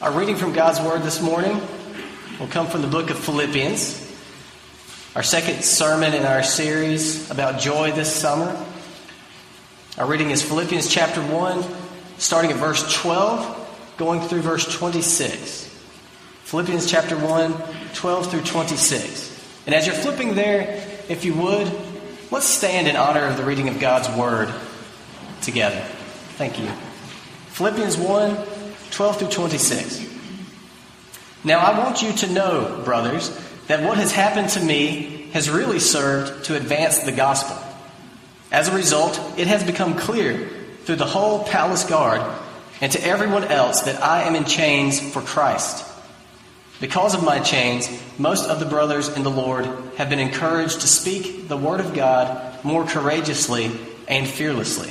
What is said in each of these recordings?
Our reading from God's Word this morning will come from the book of Philippians, our second sermon in our series about joy this summer. Our reading is Philippians chapter 1, starting at verse 12, going through verse 26. Philippians chapter 1, 12 through 26. And as you're flipping there, if you would, let's stand in honor of the reading of God's Word together. Thank you. Philippians 1, 12 through 26. Now, I want you to know, brothers, that what has happened to me has really served to advance the gospel. As a result, it has become clear through the whole palace guard and to everyone else that I am in chains for Christ. Because of my chains, most of the brothers in the Lord have been encouraged to speak the word of God more courageously and fearlessly.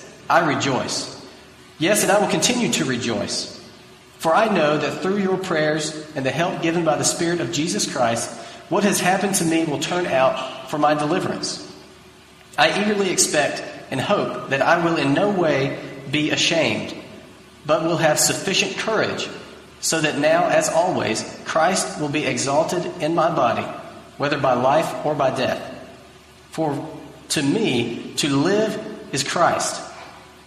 I rejoice. Yes, and I will continue to rejoice. For I know that through your prayers and the help given by the Spirit of Jesus Christ, what has happened to me will turn out for my deliverance. I eagerly expect and hope that I will in no way be ashamed, but will have sufficient courage, so that now, as always, Christ will be exalted in my body, whether by life or by death. For to me, to live is Christ,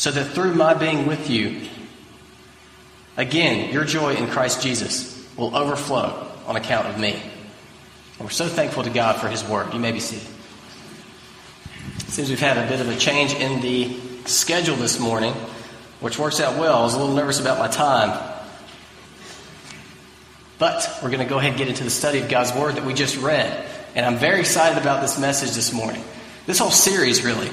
so that through my being with you, again, your joy in Christ Jesus will overflow on account of me. And we're so thankful to God for his word. You may be seated. Seems we've had a bit of a change in the schedule this morning, which works out well. I was a little nervous about my time. But we're going to go ahead and get into the study of God's Word that we just read. And I'm very excited about this message this morning. This whole series, really,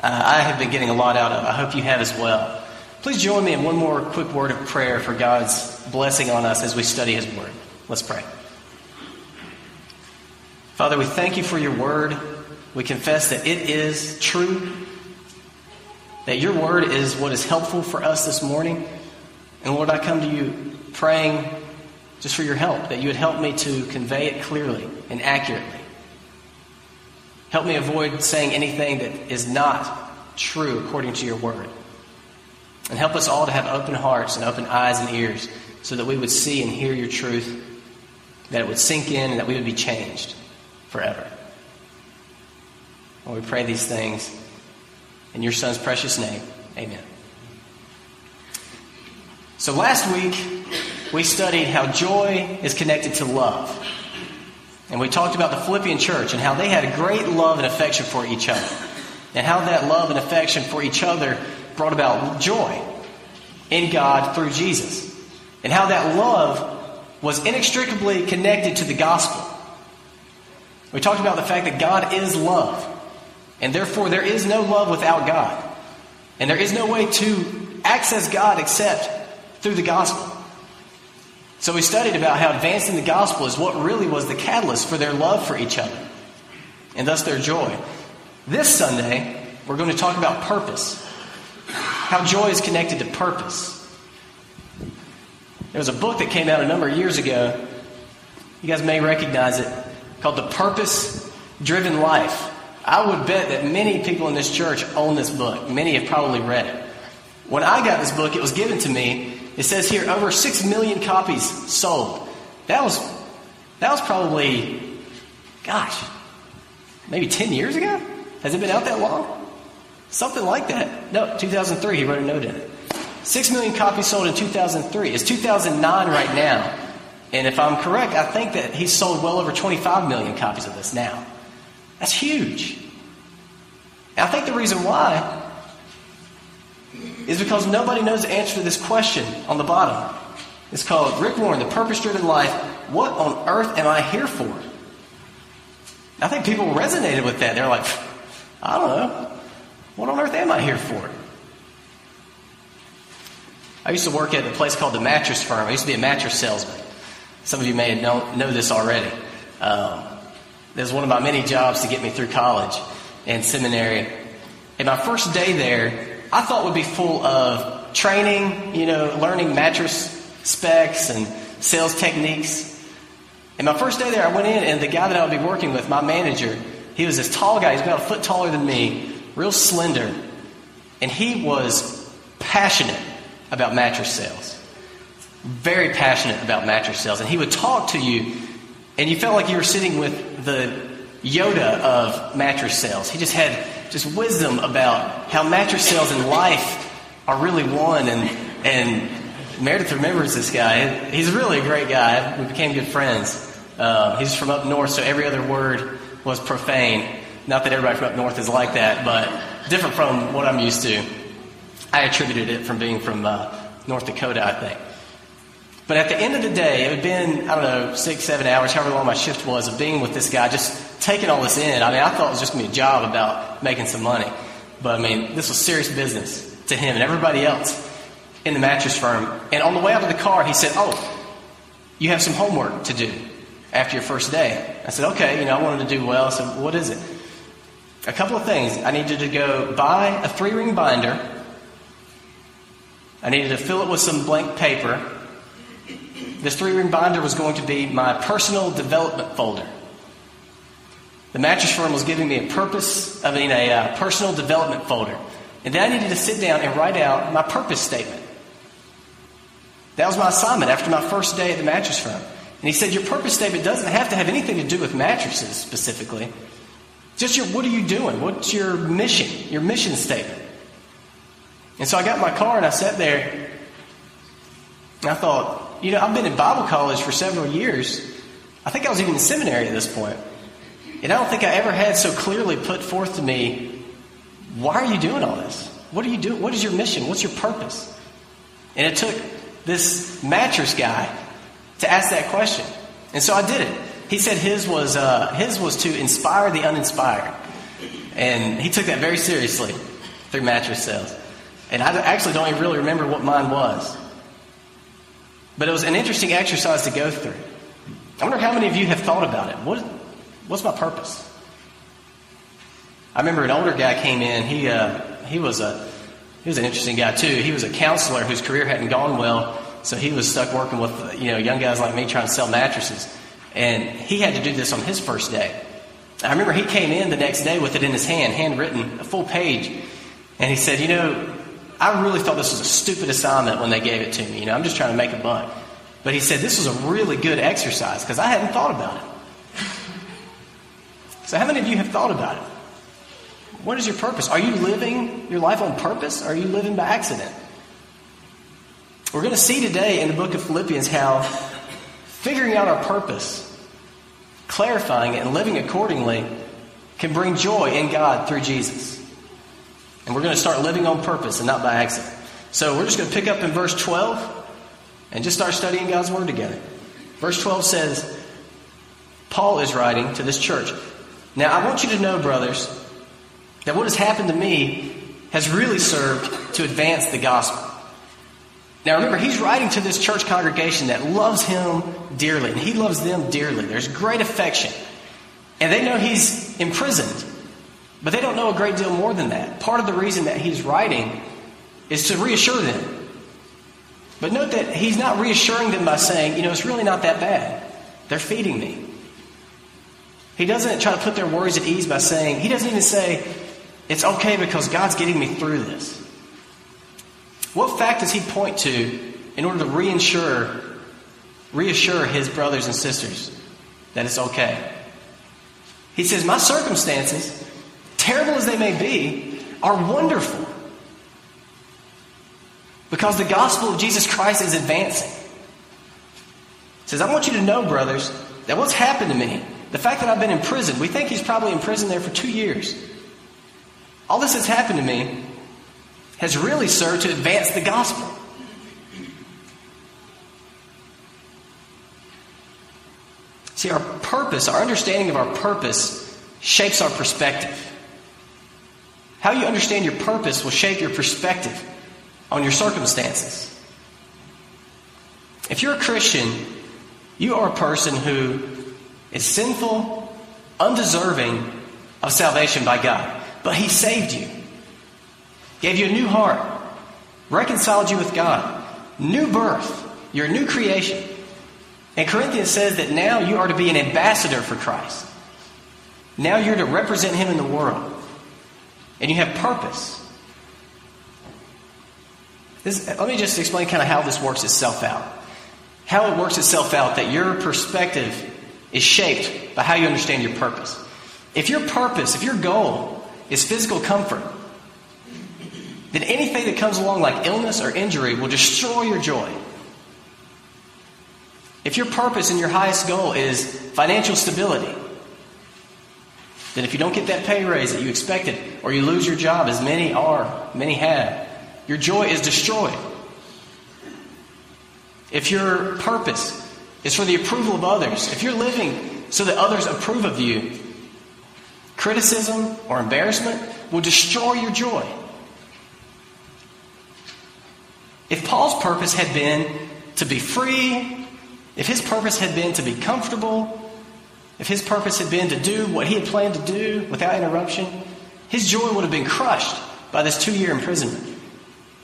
uh, I have been getting a lot out of. I hope you have as well. Please join me in one more quick word of prayer for God's blessing on us as we study His Word. Let's pray. Father, we thank you for your Word. We confess that it is true, that your word is what is helpful for us this morning. And Lord, I come to you praying just for your help, that you would help me to convey it clearly and accurately. Help me avoid saying anything that is not true according to your word. And help us all to have open hearts and open eyes and ears so that we would see and hear your truth, that it would sink in, and that we would be changed forever. And we pray these things in your Son's precious name. Amen. So last week, we studied how joy is connected to love. And we talked about the Philippian church and how they had a great love and affection for each other. And how that love and affection for each other brought about joy in God through Jesus. And how that love was inextricably connected to the gospel. We talked about the fact that God is love. And therefore, there is no love without God. And there is no way to access God except through the gospel. So we studied about how advancing the gospel is what really was the catalyst for their love for each other and thus their joy. This Sunday, we're going to talk about purpose. How joy is connected to purpose. There was a book that came out a number of years ago. You guys may recognize it called The Purpose Driven Life. I would bet that many people in this church own this book. Many have probably read it. When I got this book, it was given to me. It says here over 6 million copies sold. That was that was probably gosh, maybe 10 years ago? Has it been out that long? Something like that. No, 2003 he wrote a note in it. 6 million copies sold in 2003. It's 2009 right now. And if I'm correct, I think that he's sold well over 25 million copies of this now. That's huge. And I think the reason why is because nobody knows the answer to this question on the bottom. It's called Rick Warren, The Purpose Driven Life. What on earth am I here for? I think people resonated with that. They're like, I don't know. What on earth am I here for? I used to work at a place called the Mattress Firm. I used to be a mattress salesman. Some of you may know, know this already. Um, it was one of my many jobs to get me through college and seminary. And my first day there, I thought would be full of training, you know, learning mattress specs and sales techniques. And my first day there, I went in, and the guy that I would be working with, my manager, he was this tall guy. He's about a foot taller than me, real slender. And he was passionate about mattress sales. Very passionate about mattress sales. And he would talk to you, and you felt like you were sitting with the Yoda of mattress sales. He just had just wisdom about how mattress sales in life are really one. And, and Meredith remembers this guy. He's really a great guy. We became good friends. Uh, he's from up north, so every other word was profane. Not that everybody from up north is like that, but different from what I'm used to. I attributed it from being from uh, North Dakota, I think. But at the end of the day, it had been, I don't know, six, seven hours, however long my shift was, of being with this guy, just taking all this in. I mean, I thought it was just going to be a job about making some money. But I mean, this was serious business to him and everybody else in the mattress firm. And on the way out of the car, he said, Oh, you have some homework to do after your first day. I said, Okay, you know, I wanted to do well. So what is it? A couple of things. I needed to go buy a three ring binder. I needed to fill it with some blank paper. This three ring binder was going to be my personal development folder. The mattress firm was giving me a purpose, I mean, a uh, personal development folder. And then I needed to sit down and write out my purpose statement. That was my assignment after my first day at the mattress firm. And he said, Your purpose statement doesn't have to have anything to do with mattresses specifically. Just your, what are you doing? What's your mission? Your mission statement. And so I got my car and I sat there. And I thought, you know, I've been in Bible college for several years. I think I was even in seminary at this point. And I don't think I ever had so clearly put forth to me, why are you doing all this? What are you doing? What is your mission? What's your purpose? And it took this mattress guy to ask that question. And so I did it. He said his was, uh, his was to inspire the uninspired. And he took that very seriously through mattress sales. And I actually don't even really remember what mine was. But it was an interesting exercise to go through. I wonder how many of you have thought about it. What, what's my purpose? I remember an older guy came in. He, uh, he, was a, he was an interesting guy, too. He was a counselor whose career hadn't gone well. So he was stuck working with you know young guys like me trying to sell mattresses, and he had to do this on his first day. I remember he came in the next day with it in his hand, handwritten, a full page, and he said, "You know, I really thought this was a stupid assignment when they gave it to me. You know, I'm just trying to make a buck." But he said this was a really good exercise because I hadn't thought about it. So how many of you have thought about it? What is your purpose? Are you living your life on purpose? Or are you living by accident? We're going to see today in the book of Philippians how figuring out our purpose, clarifying it, and living accordingly can bring joy in God through Jesus. And we're going to start living on purpose and not by accident. So we're just going to pick up in verse 12 and just start studying God's Word together. Verse 12 says, Paul is writing to this church. Now, I want you to know, brothers, that what has happened to me has really served to advance the gospel. Now remember, he's writing to this church congregation that loves him dearly, and he loves them dearly. There's great affection. And they know he's imprisoned, but they don't know a great deal more than that. Part of the reason that he's writing is to reassure them. But note that he's not reassuring them by saying, you know, it's really not that bad. They're feeding me. He doesn't try to put their worries at ease by saying, he doesn't even say, it's okay because God's getting me through this. What fact does he point to in order to reassure, reassure his brothers and sisters that it's okay? He says, My circumstances, terrible as they may be, are wonderful because the gospel of Jesus Christ is advancing. He says, I want you to know, brothers, that what's happened to me, the fact that I've been in prison, we think he's probably in prison there for two years. All this that's happened to me has really served to advance the gospel. See, our purpose, our understanding of our purpose, shapes our perspective. How you understand your purpose will shape your perspective on your circumstances. If you're a Christian, you are a person who is sinful, undeserving of salvation by God. But He saved you, gave you a new heart, reconciled you with God, new birth. You're a new creation. And Corinthians says that now you are to be an ambassador for Christ. Now you're to represent Him in the world. And you have purpose. This, let me just explain kind of how this works itself out. How it works itself out that your perspective is shaped by how you understand your purpose. If your purpose, if your goal is physical comfort, then anything that comes along like illness or injury will destroy your joy. If your purpose and your highest goal is financial stability, then if you don't get that pay raise that you expected, or you lose your job, as many are, many have, your joy is destroyed. If your purpose is for the approval of others, if you're living so that others approve of you, criticism or embarrassment will destroy your joy. If Paul's purpose had been to be free, if his purpose had been to be comfortable, if his purpose had been to do what he had planned to do without interruption, his joy would have been crushed by this two year imprisonment.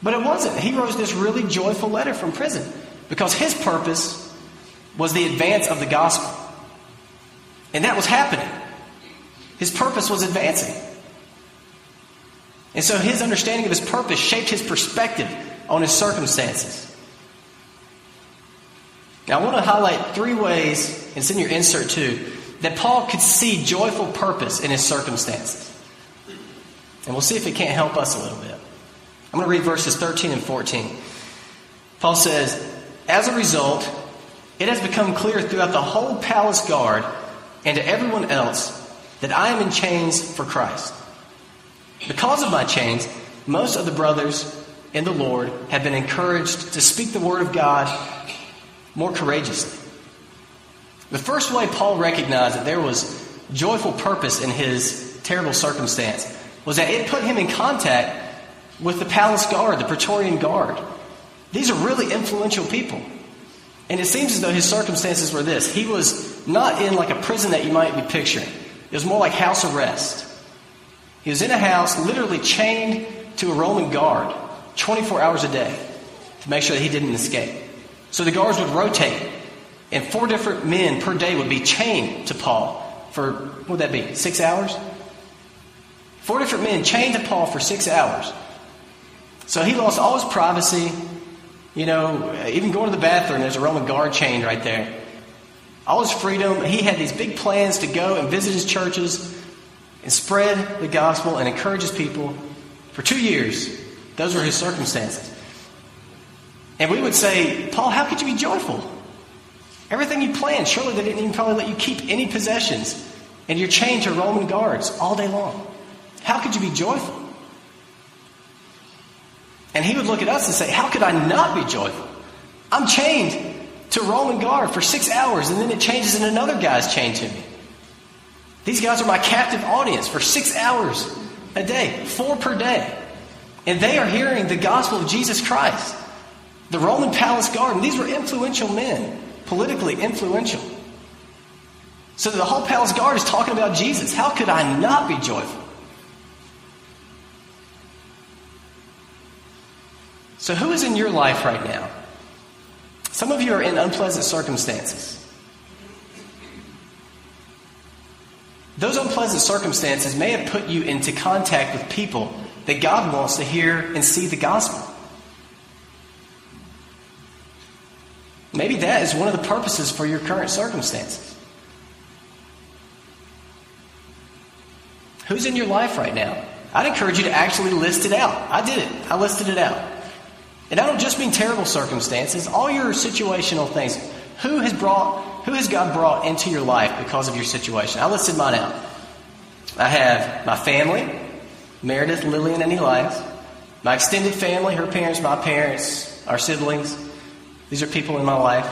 But it wasn't. He wrote this really joyful letter from prison because his purpose was the advance of the gospel. And that was happening. His purpose was advancing. And so his understanding of his purpose shaped his perspective on his circumstances. Now, I want to highlight three ways, and in your insert too, that Paul could see joyful purpose in his circumstances. And we'll see if it can't help us a little bit. I'm going to read verses 13 and 14. Paul says, As a result, it has become clear throughout the whole palace guard and to everyone else that I am in chains for Christ. Because of my chains, most of the brothers in the Lord have been encouraged to speak the word of God more courageously. The first way Paul recognized that there was joyful purpose in his terrible circumstance was that it put him in contact with the palace guard, the Praetorian Guard. These are really influential people. And it seems as though his circumstances were this. He was not in like a prison that you might be picturing. It was more like house arrest. He was in a house, literally chained to a Roman guard 24 hours a day to make sure that he didn't escape. So the guards would rotate, and four different men per day would be chained to Paul for, what would that be, six hours? Four different men chained to Paul for six hours. So he lost all his privacy. You know, even going to the bathroom, there's a Roman guard chained right there. All his freedom. He had these big plans to go and visit his churches and spread the gospel and encourage his people. For two years, those were his circumstances. And we would say, Paul, how could you be joyful? Everything you planned, surely they didn't even probably let you keep any possessions. And you're chained to Roman guards all day long. How could you be joyful? And he would look at us and say, How could I not be joyful? I'm chained to Roman guard for six hours, and then it changes and another guy's chained to me. These guys are my captive audience for six hours a day, four per day. And they are hearing the gospel of Jesus Christ. The Roman palace guard, and these were influential men, politically influential. So the whole palace guard is talking about Jesus. How could I not be joyful? So, who is in your life right now? Some of you are in unpleasant circumstances. Those unpleasant circumstances may have put you into contact with people that God wants to hear and see the gospel. Maybe that is one of the purposes for your current circumstances. Who's in your life right now? I'd encourage you to actually list it out. I did it, I listed it out. And I don't just mean terrible circumstances, all your situational things. Who has brought, who has God brought into your life because of your situation? I listed mine out. I have my family, Meredith, Lillian, and Elias. My extended family, her parents, my parents, our siblings. These are people in my life.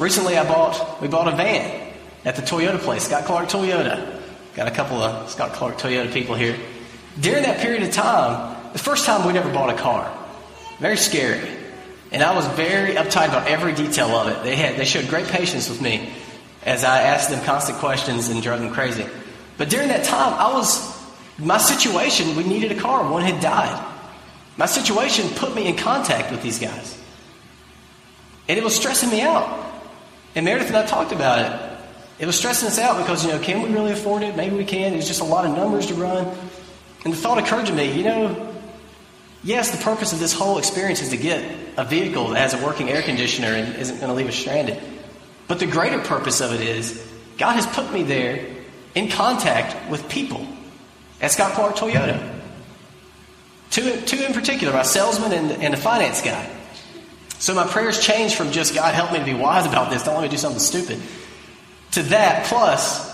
Recently, I bought, we bought a van at the Toyota place, Scott Clark Toyota. Got a couple of Scott Clark Toyota people here. During that period of time, the first time we'd ever bought a car. Very scary. And I was very uptight about every detail of it. They had they showed great patience with me as I asked them constant questions and drove them crazy. But during that time, I was my situation, we needed a car. One had died. My situation put me in contact with these guys. And it was stressing me out. And Meredith and I talked about it. It was stressing us out because, you know, can we really afford it? Maybe we can. It's just a lot of numbers to run. And the thought occurred to me, you know, yes, the purpose of this whole experience is to get a vehicle that has a working air conditioner and isn't going to leave us stranded. But the greater purpose of it is God has put me there in contact with people at Scott Clark Toyota. Two, two in particular, my salesman and, and a finance guy. So my prayers changed from just, God, help me to be wise about this, don't let me do something stupid, to that plus,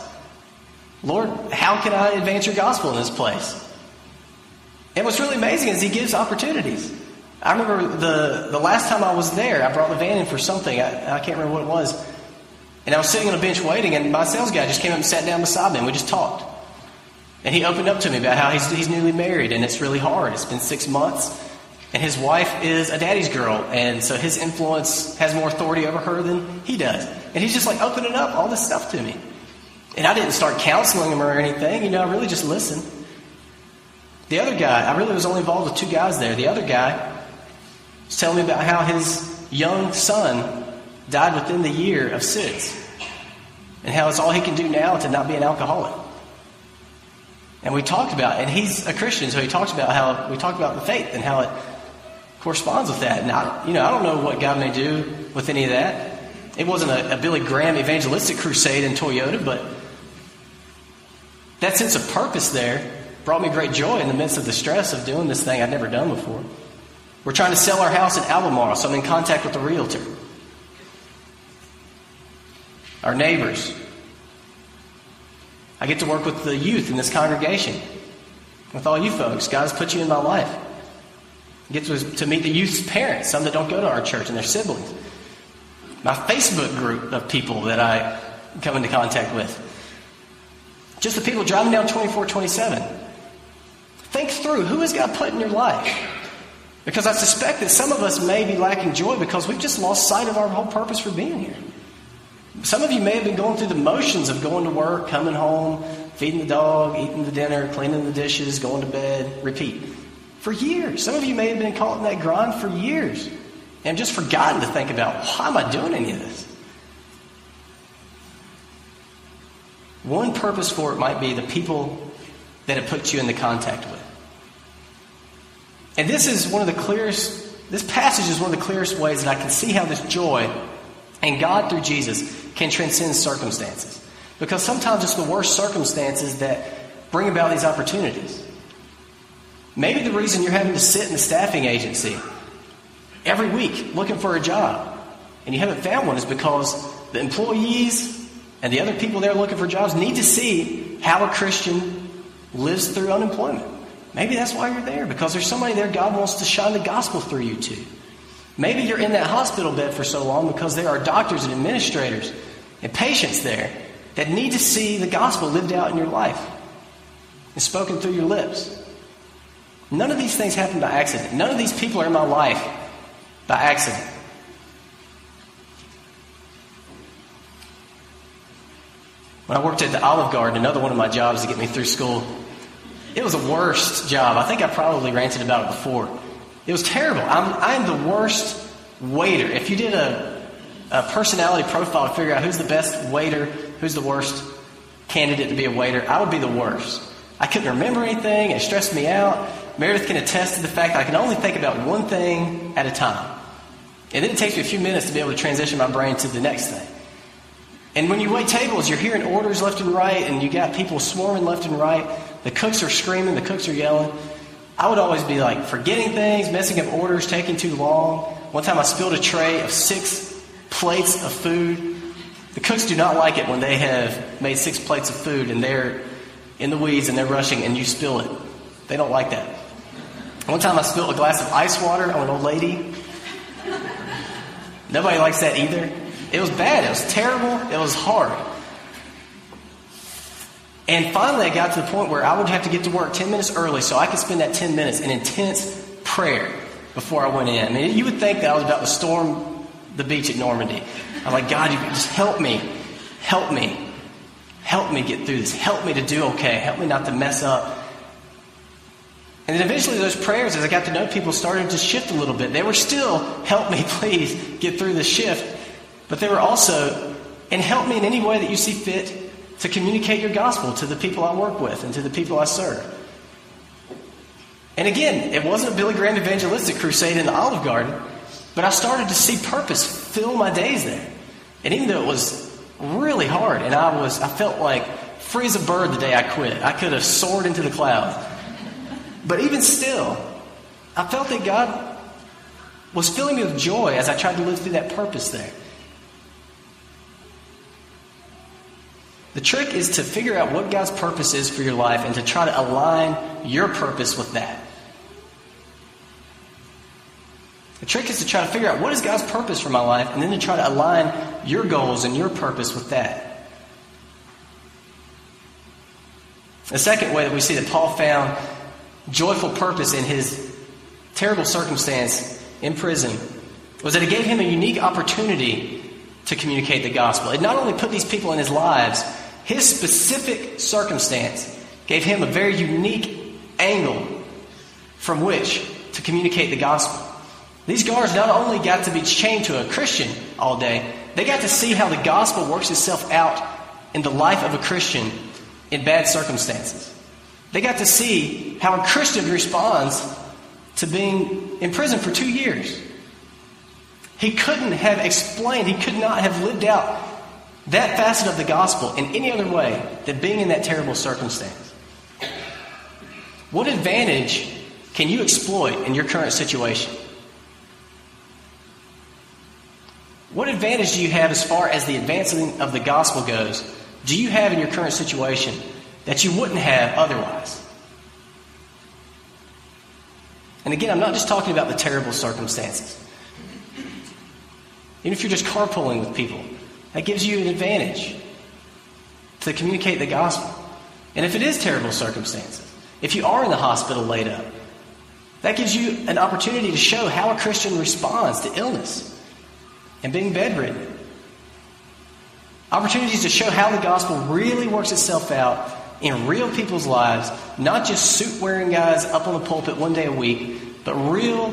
Lord, how can I advance your gospel in this place? And what's really amazing is he gives opportunities. I remember the, the last time I was there, I brought the van in for something. I, I can't remember what it was. And I was sitting on a bench waiting, and my sales guy just came up and sat down beside me, and we just talked. And he opened up to me about how he's, he's newly married, and it's really hard. It's been six months, and his wife is a daddy's girl, and so his influence has more authority over her than he does. And he's just like opening up all this stuff to me. And I didn't start counseling him or anything, you know, I really just listened. The other guy, I really was only involved with two guys there. The other guy was telling me about how his young son died within the year of SIDS and how it's all he can do now to not be an alcoholic. And we talked about, and he's a Christian, so he talks about how we talked about the faith and how it corresponds with that. And I, you know, I don't know what God may do with any of that. It wasn't a, a Billy Graham evangelistic crusade in Toyota, but that sense of purpose there brought me great joy in the midst of the stress of doing this thing I'd never done before. We're trying to sell our house in Albemarle, so I'm in contact with the realtor. Our neighbors. I get to work with the youth in this congregation, with all you folks. God has put you in my life. I get to, to meet the youth's parents, some that don't go to our church, and their siblings. My Facebook group of people that I come into contact with. Just the people driving down 24 27. Think through who has God put in your life? Because I suspect that some of us may be lacking joy because we've just lost sight of our whole purpose for being here. Some of you may have been going through the motions of going to work, coming home, feeding the dog, eating the dinner, cleaning the dishes, going to bed, repeat. For years. Some of you may have been caught in that grind for years and just forgotten to think about why am I doing any of this? One purpose for it might be the people that it puts you into contact with. And this is one of the clearest, this passage is one of the clearest ways that I can see how this joy and God through Jesus can transcend circumstances. Because sometimes it's the worst circumstances that bring about these opportunities. Maybe the reason you're having to sit in the staffing agency every week looking for a job and you haven't found one is because the employees and the other people there looking for jobs need to see how a Christian lives through unemployment. Maybe that's why you're there, because there's somebody there God wants to shine the gospel through you to. Maybe you're in that hospital bed for so long because there are doctors and administrators and patients there that need to see the gospel lived out in your life and spoken through your lips. None of these things happen by accident. None of these people are in my life by accident. When I worked at the Olive Garden, another one of my jobs to get me through school, it was the worst job. I think I probably ranted about it before. It was terrible. I'm, I'm the worst waiter. If you did a, a personality profile to figure out who's the best waiter, who's the worst candidate to be a waiter, I would be the worst. I couldn't remember anything. It stressed me out. Meredith can attest to the fact that I can only think about one thing at a time. And then it takes me a few minutes to be able to transition my brain to the next thing. And when you wait tables, you're hearing orders left and right, and you got people swarming left and right. The cooks are screaming, the cooks are yelling. I would always be like forgetting things, messing up orders, taking too long. One time I spilled a tray of six plates of food. The cooks do not like it when they have made six plates of food and they're in the weeds and they're rushing and you spill it. They don't like that. One time I spilled a glass of ice water on an old lady. Nobody likes that either. It was bad. It was terrible. It was hard. And finally, I got to the point where I would have to get to work 10 minutes early so I could spend that 10 minutes in intense prayer before I went in. I mean, you would think that I was about to storm the beach at Normandy. I'm like, God, you just help me. Help me. Help me get through this. Help me to do okay. Help me not to mess up. And then eventually, those prayers, as I got to know people, started to shift a little bit. They were still, help me, please, get through the shift. But they were also, and help me in any way that you see fit to communicate your gospel to the people I work with and to the people I serve. And again, it wasn't a Billy Graham evangelistic crusade in the Olive Garden, but I started to see purpose fill my days there. And even though it was really hard, and I was, I felt like free as a bird the day I quit. I could have soared into the clouds. But even still, I felt that God was filling me with joy as I tried to live through that purpose there. The trick is to figure out what God's purpose is for your life and to try to align your purpose with that. The trick is to try to figure out what is God's purpose for my life and then to try to align your goals and your purpose with that. The second way that we see that Paul found joyful purpose in his terrible circumstance in prison was that it gave him a unique opportunity to communicate the gospel. It not only put these people in his lives, his specific circumstance gave him a very unique angle from which to communicate the gospel. These guards not only got to be chained to a Christian all day, they got to see how the gospel works itself out in the life of a Christian in bad circumstances. They got to see how a Christian responds to being in prison for two years. He couldn't have explained, he could not have lived out that facet of the gospel in any other way than being in that terrible circumstance. What advantage can you exploit in your current situation? What advantage do you have as far as the advancing of the gospel goes? Do you have in your current situation that you wouldn't have otherwise? And again, I'm not just talking about the terrible circumstances. Even if you're just carpooling with people, that gives you an advantage to communicate the gospel. And if it is terrible circumstances, if you are in the hospital laid up, that gives you an opportunity to show how a Christian responds to illness and being bedridden. Opportunities to show how the gospel really works itself out in real people's lives, not just suit wearing guys up on the pulpit one day a week, but real,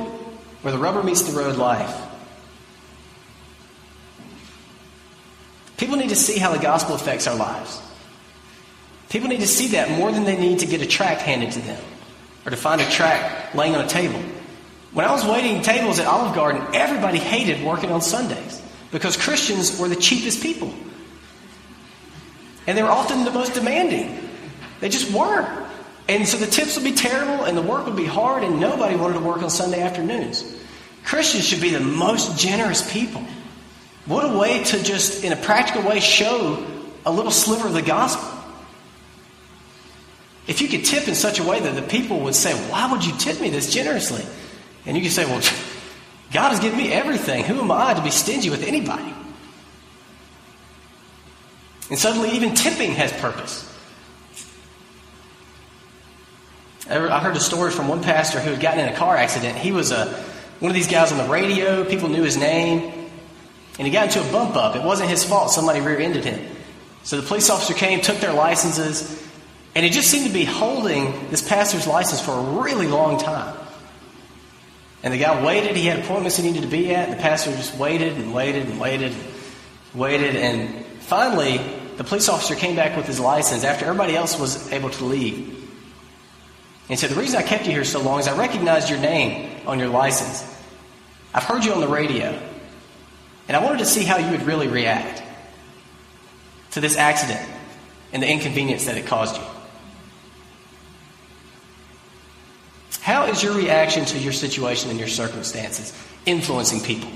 where the rubber meets the road life. People need to see how the gospel affects our lives. People need to see that more than they need to get a tract handed to them or to find a tract laying on a table. When I was waiting tables at Olive Garden, everybody hated working on Sundays because Christians were the cheapest people. And they were often the most demanding. They just were. And so the tips would be terrible and the work would be hard, and nobody wanted to work on Sunday afternoons. Christians should be the most generous people. What a way to just, in a practical way, show a little sliver of the gospel. If you could tip in such a way that the people would say, Why would you tip me this generously? And you could say, Well, God has given me everything. Who am I to be stingy with anybody? And suddenly, even tipping has purpose. I heard a story from one pastor who had gotten in a car accident. He was a, one of these guys on the radio, people knew his name. And he got into a bump up. It wasn't his fault. Somebody rear ended him. So the police officer came, took their licenses, and he just seemed to be holding this pastor's license for a really long time. And the guy waited. He had appointments he needed to be at. And the pastor just waited and waited and waited and waited. And finally, the police officer came back with his license after everybody else was able to leave. And said, The reason I kept you here so long is I recognized your name on your license. I've heard you on the radio. And I wanted to see how you would really react to this accident and the inconvenience that it caused you. How is your reaction to your situation and your circumstances influencing people?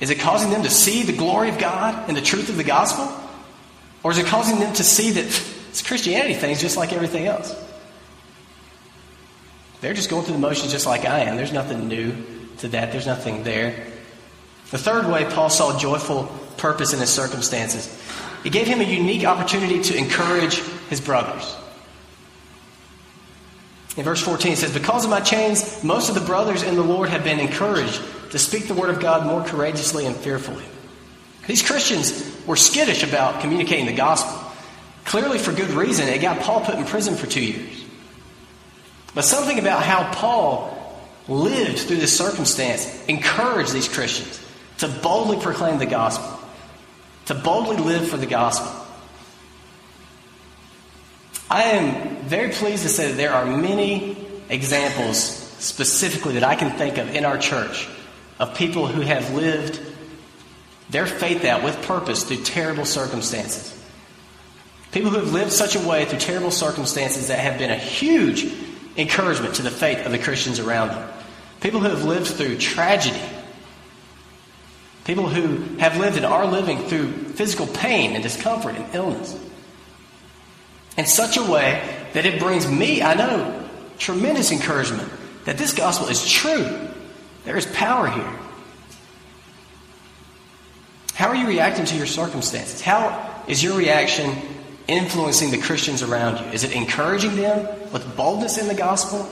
Is it causing them to see the glory of God and the truth of the gospel? Or is it causing them to see that this Christianity thing is just like everything else? They're just going through the motions just like I am. There's nothing new to that, there's nothing there. The third way Paul saw joyful purpose in his circumstances, it gave him a unique opportunity to encourage his brothers. In verse 14, it says, Because of my chains, most of the brothers in the Lord have been encouraged to speak the word of God more courageously and fearfully. These Christians were skittish about communicating the gospel. Clearly, for good reason, it got Paul put in prison for two years. But something about how Paul lived through this circumstance encouraged these Christians to boldly proclaim the gospel, to boldly live for the gospel. I am very pleased to say that there are many examples specifically that I can think of in our church of people who have lived their faith out with purpose through terrible circumstances. People who have lived such a way through terrible circumstances that have been a huge encouragement to the faith of the Christians around them. People who have lived through tragedy. People who have lived and are living through physical pain and discomfort and illness. In such a way that it brings me, I know, tremendous encouragement that this gospel is true. There is power here. How are you reacting to your circumstances? How is your reaction influencing the Christians around you? Is it encouraging them with boldness in the gospel?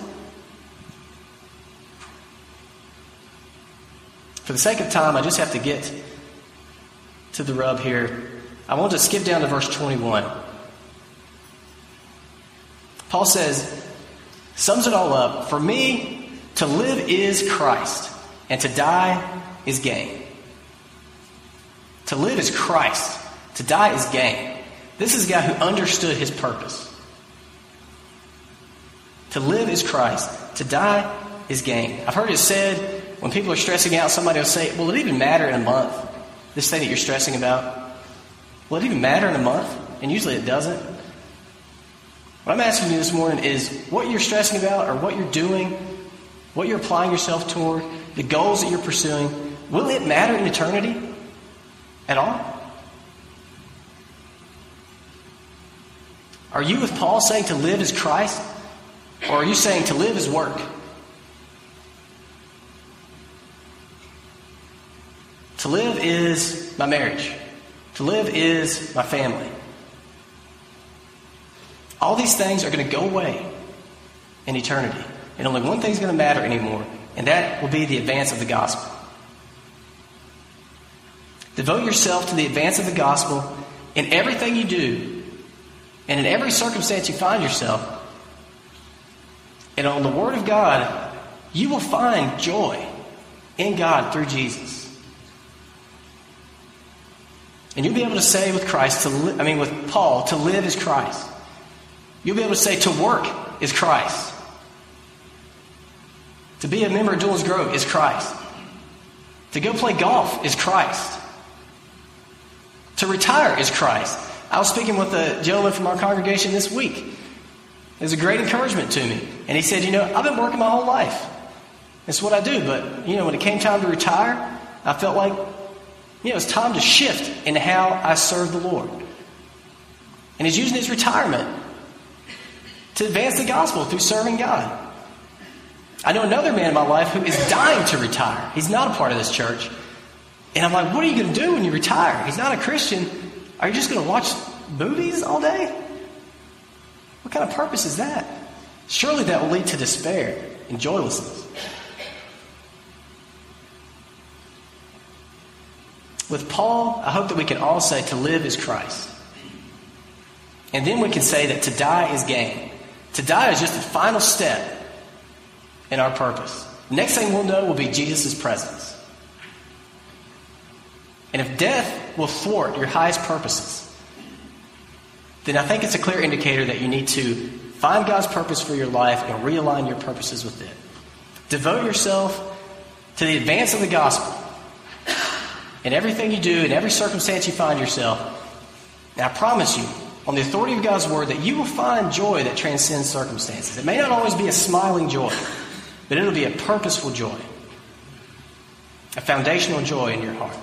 For the sake of time, I just have to get to the rub here. I want to skip down to verse 21. Paul says, sums it all up For me, to live is Christ, and to die is gain. To live is Christ, to die is gain. This is a guy who understood his purpose. To live is Christ, to die is gain. I've heard it said when people are stressing out, somebody will say, Will it even matter in a month? This thing that you're stressing about? Will it even matter in a month? And usually it doesn't. What I'm asking you this morning is what you're stressing about or what you're doing, what you're applying yourself toward, the goals that you're pursuing, will it matter in eternity at all? Are you with Paul saying to live is Christ? Or are you saying to live is work? To live is my marriage. To live is my family. All these things are going to go away in eternity. And only one thing is going to matter anymore, and that will be the advance of the gospel. Devote yourself to the advance of the gospel in everything you do and in every circumstance you find yourself, and on the Word of God, you will find joy in God through Jesus. And you'll be able to say with Christ, to li- I mean, with Paul, to live is Christ. You'll be able to say to work is Christ. To be a member of Jules Grove is Christ. To go play golf is Christ. To retire is Christ. I was speaking with a gentleman from our congregation this week. It was a great encouragement to me. And he said, You know, I've been working my whole life. It's what I do. But, you know, when it came time to retire, I felt like, you know, it's time to shift in how I serve the Lord. And he's using his retirement to advance the gospel through serving God. I know another man in my life who is dying to retire. He's not a part of this church. And I'm like, what are you going to do when you retire? He's not a Christian. Are you just going to watch movies all day? What kind of purpose is that? Surely that will lead to despair and joylessness. With Paul, I hope that we can all say to live is Christ. And then we can say that to die is gain. To die is just the final step in our purpose. The next thing we'll know will be Jesus' presence. And if death will thwart your highest purposes, then I think it's a clear indicator that you need to find God's purpose for your life and realign your purposes with it. Devote yourself to the advance of the gospel in everything you do, in every circumstance you find yourself. And I promise you, on the authority of God's word, that you will find joy that transcends circumstances. It may not always be a smiling joy, but it'll be a purposeful joy. a foundational joy in your heart.